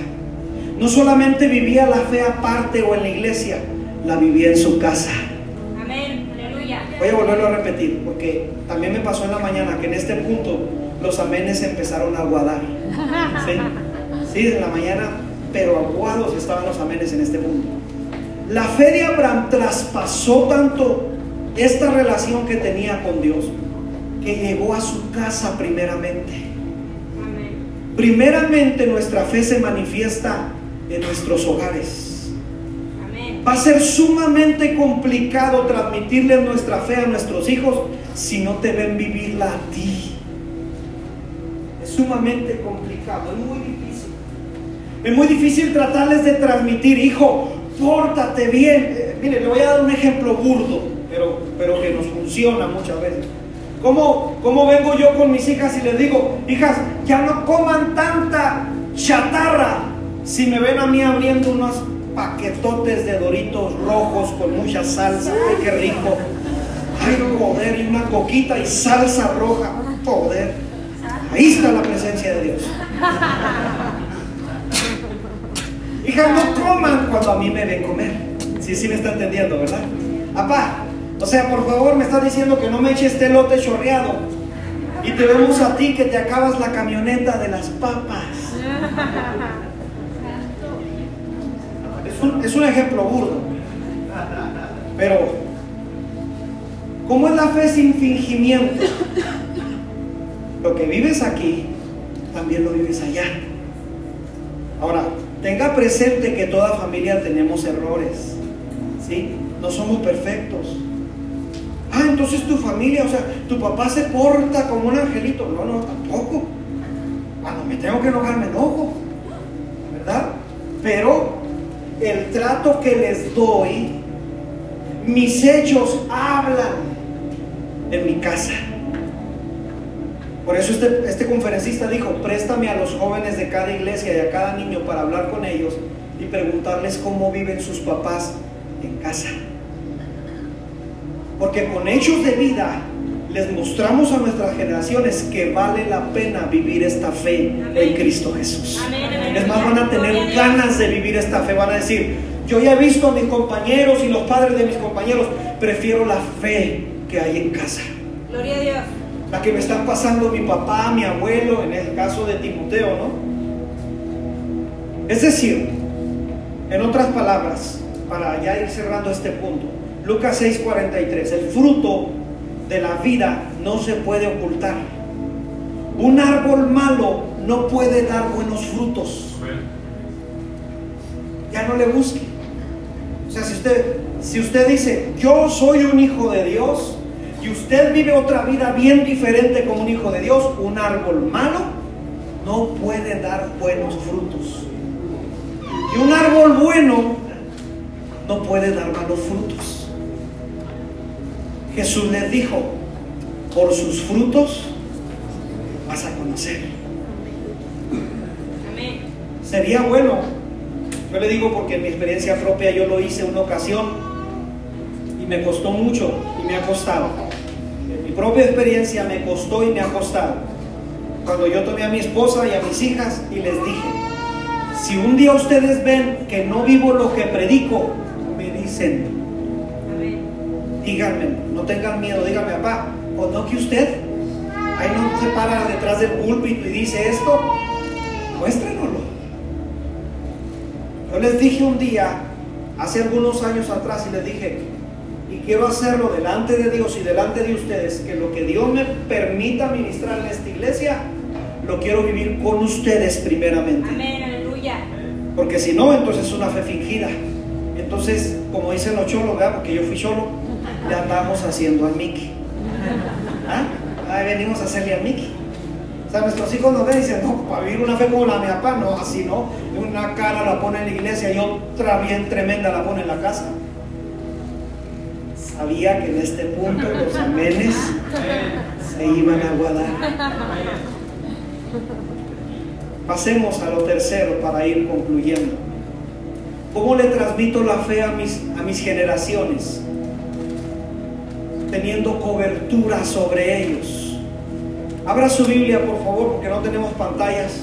No solamente vivía la fe aparte o en la iglesia, la vivía en su casa. Voy a volverlo a repetir porque también me pasó en la mañana que en este punto los amenes empezaron a aguadar. ¿Sí? Sí, en la mañana, pero aguados estaban los amenes en este punto. La fe de Abraham traspasó tanto esta relación que tenía con Dios que llegó a su casa primeramente. Primeramente nuestra fe se manifiesta en nuestros hogares. Va a ser sumamente complicado transmitirle nuestra fe a nuestros hijos si no te ven vivirla a ti. Es sumamente complicado, es muy difícil. Es muy difícil tratarles de transmitir, hijo, pórtate bien. Eh, mire, le voy a dar un ejemplo burdo, pero, pero que nos funciona muchas veces. ¿Cómo, ¿Cómo vengo yo con mis hijas y les digo, hijas, ya no coman tanta chatarra? Si me ven a mí abriendo unos paquetotes de doritos rojos con mucha salsa, ay, qué rico. Ay, poder, y una coquita y salsa roja, poder. Ahí está la presencia de Dios. Hijas, no coman cuando a mí me ven comer. Sí, sí me está entendiendo, ¿verdad? Papá, o sea, por favor, me está diciendo que no me eche este lote chorreado. Y te vemos a ti que te acabas la camioneta de las papas. Es un, ejemplo burdo. Pero, ¿cómo es la fe sin fingimiento? Lo que vives aquí, también lo vives allá. Ahora, tenga presente que toda familia tenemos errores. ¿Sí? No somos perfectos. Ah, entonces tu familia, o sea, tu papá se porta como un angelito. No, no, tampoco. Cuando me tengo que enojar, me enojo. ¿Verdad? Pero el trato que les doy, mis hechos hablan en mi casa. Por eso este, este conferencista dijo, préstame a los jóvenes de cada iglesia y a cada niño para hablar con ellos y preguntarles cómo viven sus papás en casa. Porque con hechos de vida les mostramos a nuestras generaciones que vale la pena vivir esta fe en Cristo Jesús. Es más, van a tener ganas de vivir esta fe. Van a decir, yo ya he visto a mis compañeros y los padres de mis compañeros, prefiero la fe que hay en casa. Gloria a Dios. La que me están pasando mi papá, mi abuelo, en el caso de Timoteo, ¿no? Es decir, en otras palabras, para ya ir cerrando este punto, Lucas 6:43, el fruto de la vida no se puede ocultar. Un árbol malo no puede dar buenos frutos. Ya no le busque. O sea, si usted, si usted dice, yo soy un hijo de Dios, y usted vive otra vida bien diferente como un hijo de Dios, un árbol malo no puede dar buenos frutos. Y un árbol bueno no puede dar malos frutos. Jesús les dijo, por sus frutos vas a conocer. Sería bueno, yo le digo porque en mi experiencia propia yo lo hice una ocasión y me costó mucho y me ha costado. En mi propia experiencia me costó y me ha costado. Cuando yo tomé a mi esposa y a mis hijas y les dije, si un día ustedes ven que no vivo lo que predico, me dicen, díganme, no tengan miedo, díganme, papá, o no que usted, ahí no se para detrás del púlpito y dice esto, muéstrenoslo. Yo les dije un día hace algunos años atrás y les dije, y quiero hacerlo delante de Dios y delante de ustedes, que lo que Dios me permita ministrar en esta iglesia, lo quiero vivir con ustedes primeramente. Amén, aleluya. Porque si no, entonces es una fe fingida. Entonces, como dicen los cholos, ¿verdad? porque yo fui cholo, le andamos haciendo al Mickey. ¿Ah? Ahí venimos a hacerle al Mickey. O sea, nuestros hijos nos ven y dicen, no, para vivir una fe como la de mi papá, no, así no. Una cara la pone en la iglesia y otra bien tremenda la pone en la casa. Sabía que en este punto los amenes se iban a guardar. Pasemos a lo tercero para ir concluyendo. ¿Cómo le transmito la fe a mis, a mis generaciones? Teniendo cobertura sobre ellos. Abra su Biblia, por favor, porque no tenemos pantallas.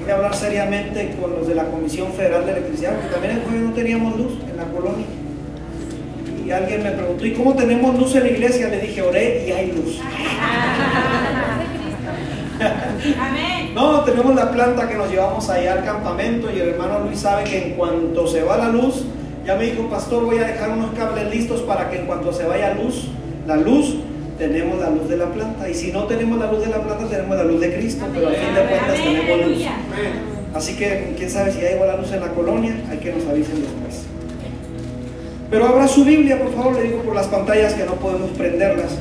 Voy a hablar seriamente con los de la Comisión Federal de Electricidad, porque también en jueves no teníamos luz en la colonia. Y alguien me preguntó, ¿y cómo tenemos luz en la iglesia? Le dije, oré y hay luz. No, tenemos la planta que nos llevamos allá al campamento y el hermano Luis sabe que en cuanto se va la luz, ya me dijo, pastor, voy a dejar unos cables listos para que en cuanto se vaya luz, la luz, tenemos la luz de la planta. Y si no tenemos la luz de la planta, tenemos la luz de Cristo, pero al fin de cuentas tenemos luz. Así que quién sabe si ya llegó la luz en la colonia, hay que nos avisen después. Pero abra su Biblia, por favor, le digo por las pantallas que no podemos prenderlas.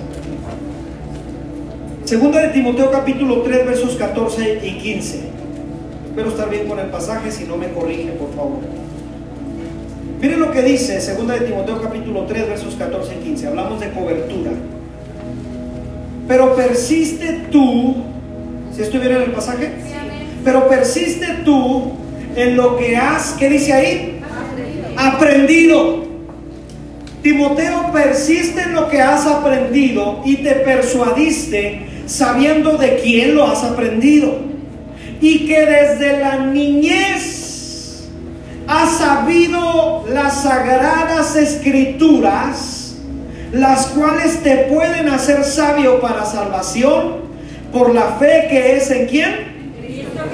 Segunda de Timoteo capítulo 3 versos 14 y 15. Espero estar bien con el pasaje, si no me corrige, por favor. Miren lo que dice Segunda de Timoteo capítulo 3 versos 14 y 15. Hablamos de cobertura. Pero persiste tú, si estuviera en el pasaje, pero persiste tú en lo que has, ¿qué dice ahí? Aprendido. Timoteo, persiste en lo que has aprendido y te persuadiste sabiendo de quién lo has aprendido. Y que desde la niñez has sabido las sagradas escrituras, las cuales te pueden hacer sabio para salvación por la fe que es en quién?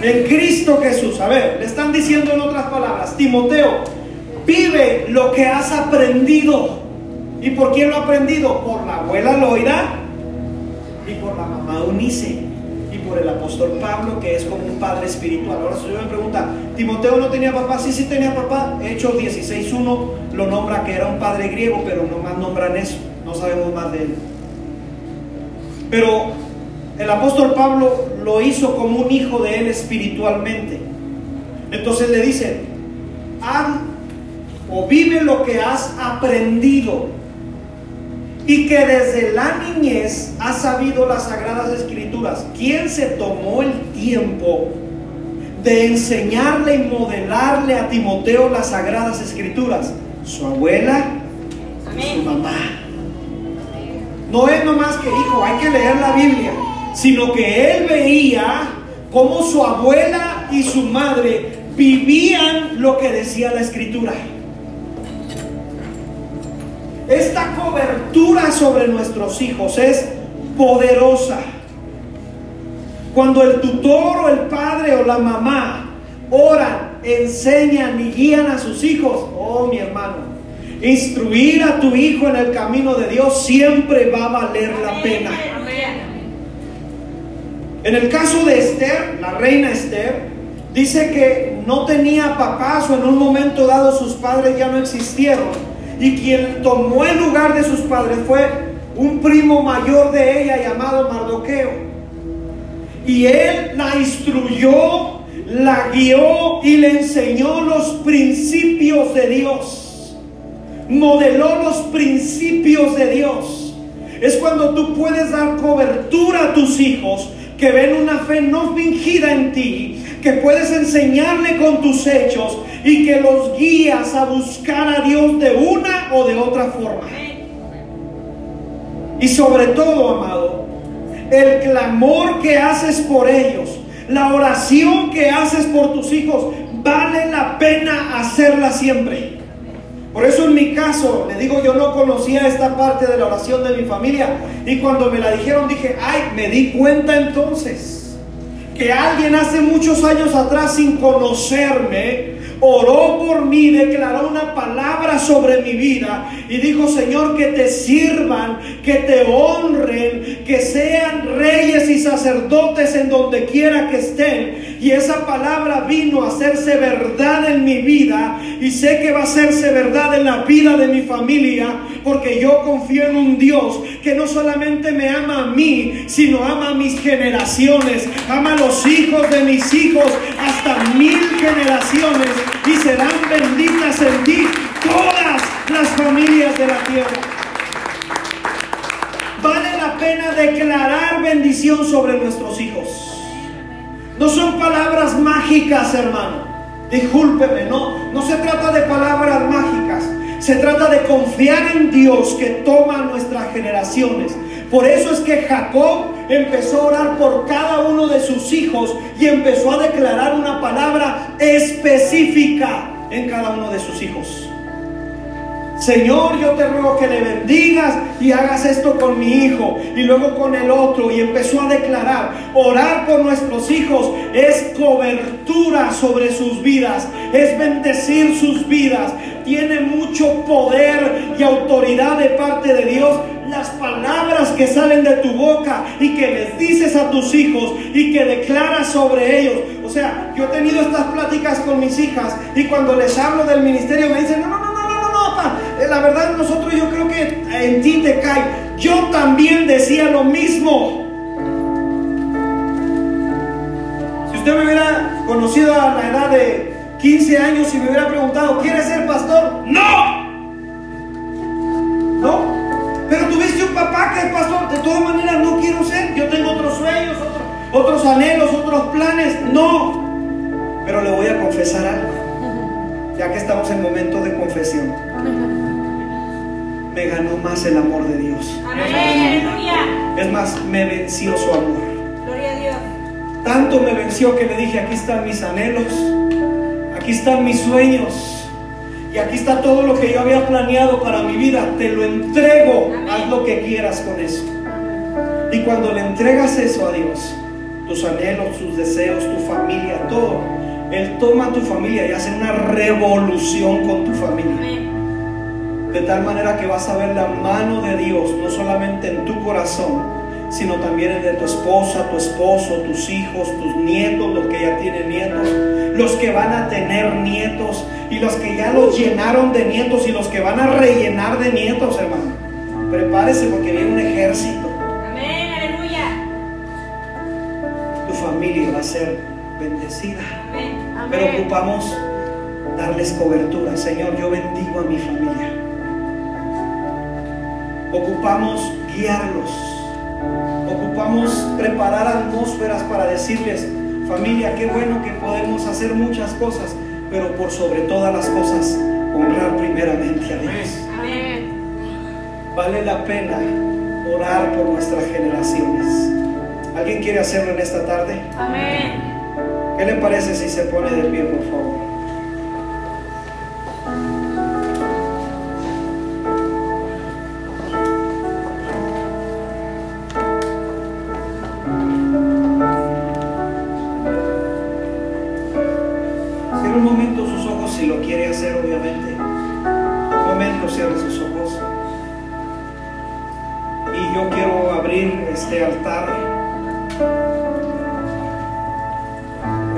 En Cristo Jesús. A ver, le están diciendo en otras palabras, Timoteo, vive lo que has aprendido. ¿Y por quién lo ha aprendido? Por la abuela Loira y por la mamá Unice por el apóstol Pablo, que es como un padre espiritual. Ahora, si yo me pregunta, ¿Timoteo no tenía papá? Sí, sí tenía papá. Hechos 16.1 lo nombra que era un padre griego, pero no más nombran eso. No sabemos más de él. Pero el apóstol Pablo lo hizo como un hijo de él espiritualmente. Entonces le dice, haz o vive lo que has aprendido y que desde la niñez has sabido las sagradas escrituras. ¿Quién se tomó el tiempo de enseñarle y modelarle a Timoteo las sagradas escrituras? Su abuela y su Amén. mamá. No es nomás que hijo, hay que leer la Biblia, sino que él veía cómo su abuela y su madre vivían lo que decía la escritura. Esta cobertura sobre nuestros hijos es poderosa. Cuando el tutor o el padre o la mamá oran, enseñan y guían a sus hijos, oh mi hermano, instruir a tu hijo en el camino de Dios siempre va a valer la pena. En el caso de Esther, la reina Esther, dice que no tenía papás o en un momento dado sus padres ya no existieron. Y quien tomó el lugar de sus padres fue un primo mayor de ella llamado Mardoqueo. Y él la instruyó, la guió y le enseñó los principios de Dios. Modeló los principios de Dios. Es cuando tú puedes dar cobertura a tus hijos que ven una fe no fingida en ti, que puedes enseñarle con tus hechos y que los guías a buscar a Dios de una o de otra forma. Y sobre todo, amado, el clamor que haces por ellos, la oración que haces por tus hijos, vale la pena hacerla siempre. Por eso en mi caso, le digo, yo no conocía esta parte de la oración de mi familia. Y cuando me la dijeron dije, ay, me di cuenta entonces que alguien hace muchos años atrás sin conocerme oró por mí, declaró una palabra sobre mi vida y dijo, Señor, que te sirvan, que te honren, que sean reyes y sacerdotes en donde quiera que estén. Y esa palabra vino a hacerse verdad en mi vida y sé que va a hacerse verdad en la vida de mi familia porque yo confío en un Dios que no solamente me ama a mí, sino ama a mis generaciones, ama a los hijos de mis hijos hasta mil generaciones y serán benditas en ti todas las familias de la tierra. Vale la pena declarar bendición sobre nuestros hijos. No son palabras mágicas, hermano. Discúlpeme, no, no se trata de palabras mágicas. Se trata de confiar en Dios que toma nuestras generaciones. Por eso es que Jacob empezó a orar por cada uno de sus hijos y empezó a declarar una palabra específica en cada uno de sus hijos. Señor, yo te ruego que le bendigas y hagas esto con mi hijo y luego con el otro. Y empezó a declarar, orar por nuestros hijos es cobertura sobre sus vidas, es bendecir sus vidas. Tiene mucho poder y autoridad de parte de Dios las palabras que salen de tu boca y que les dices a tus hijos y que declaras sobre ellos. O sea, yo he tenido estas pláticas con mis hijas y cuando les hablo del ministerio me dicen, no, no, no, eh, la verdad nosotros yo creo que en ti te cae. Yo también decía lo mismo. Si usted me hubiera conocido a la edad de 15 años y me hubiera preguntado, ¿quieres ser pastor? No. ¿No? Pero tuviste un papá que es pastor. De todas maneras no quiero ser. Yo tengo otros sueños, otros anhelos, otros planes. No. Pero le voy a confesar algo. Ya que estamos en momento de confesión. Me ganó más el amor de Dios. Es más, me venció su amor. Gloria a Dios. Tanto me venció que le dije, aquí están mis anhelos. Aquí están mis sueños. Y aquí está todo lo que yo había planeado para mi vida. Te lo entrego. Haz lo que quieras con eso. Y cuando le entregas eso a Dios, tus anhelos, tus deseos, tu familia, todo, Él toma tu familia y hace una revolución con tu familia. De tal manera que vas a ver la mano de Dios, no solamente en tu corazón, sino también en de tu esposa, tu esposo, tus hijos, tus nietos, los que ya tienen nietos, los que van a tener nietos y los que ya los llenaron de nietos y los que van a rellenar de nietos, hermano. Prepárese porque viene un ejército. Amén, aleluya. Tu familia va a ser bendecida. Amén. Pero ocupamos darles cobertura. Señor, yo bendigo a mi familia. Ocupamos guiarlos. Ocupamos preparar atmósferas para decirles, familia, qué bueno que podemos hacer muchas cosas, pero por sobre todas las cosas, honrar primeramente a Dios. Amén. Vale la pena orar por nuestras generaciones. ¿Alguien quiere hacerlo en esta tarde? Amén. ¿Qué le parece si se pone de pie, por favor?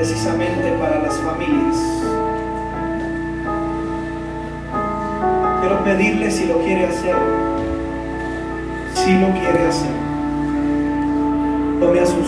Precisamente para las familias. Quiero pedirle si lo quiere hacer. Si lo quiere hacer. Tome a sus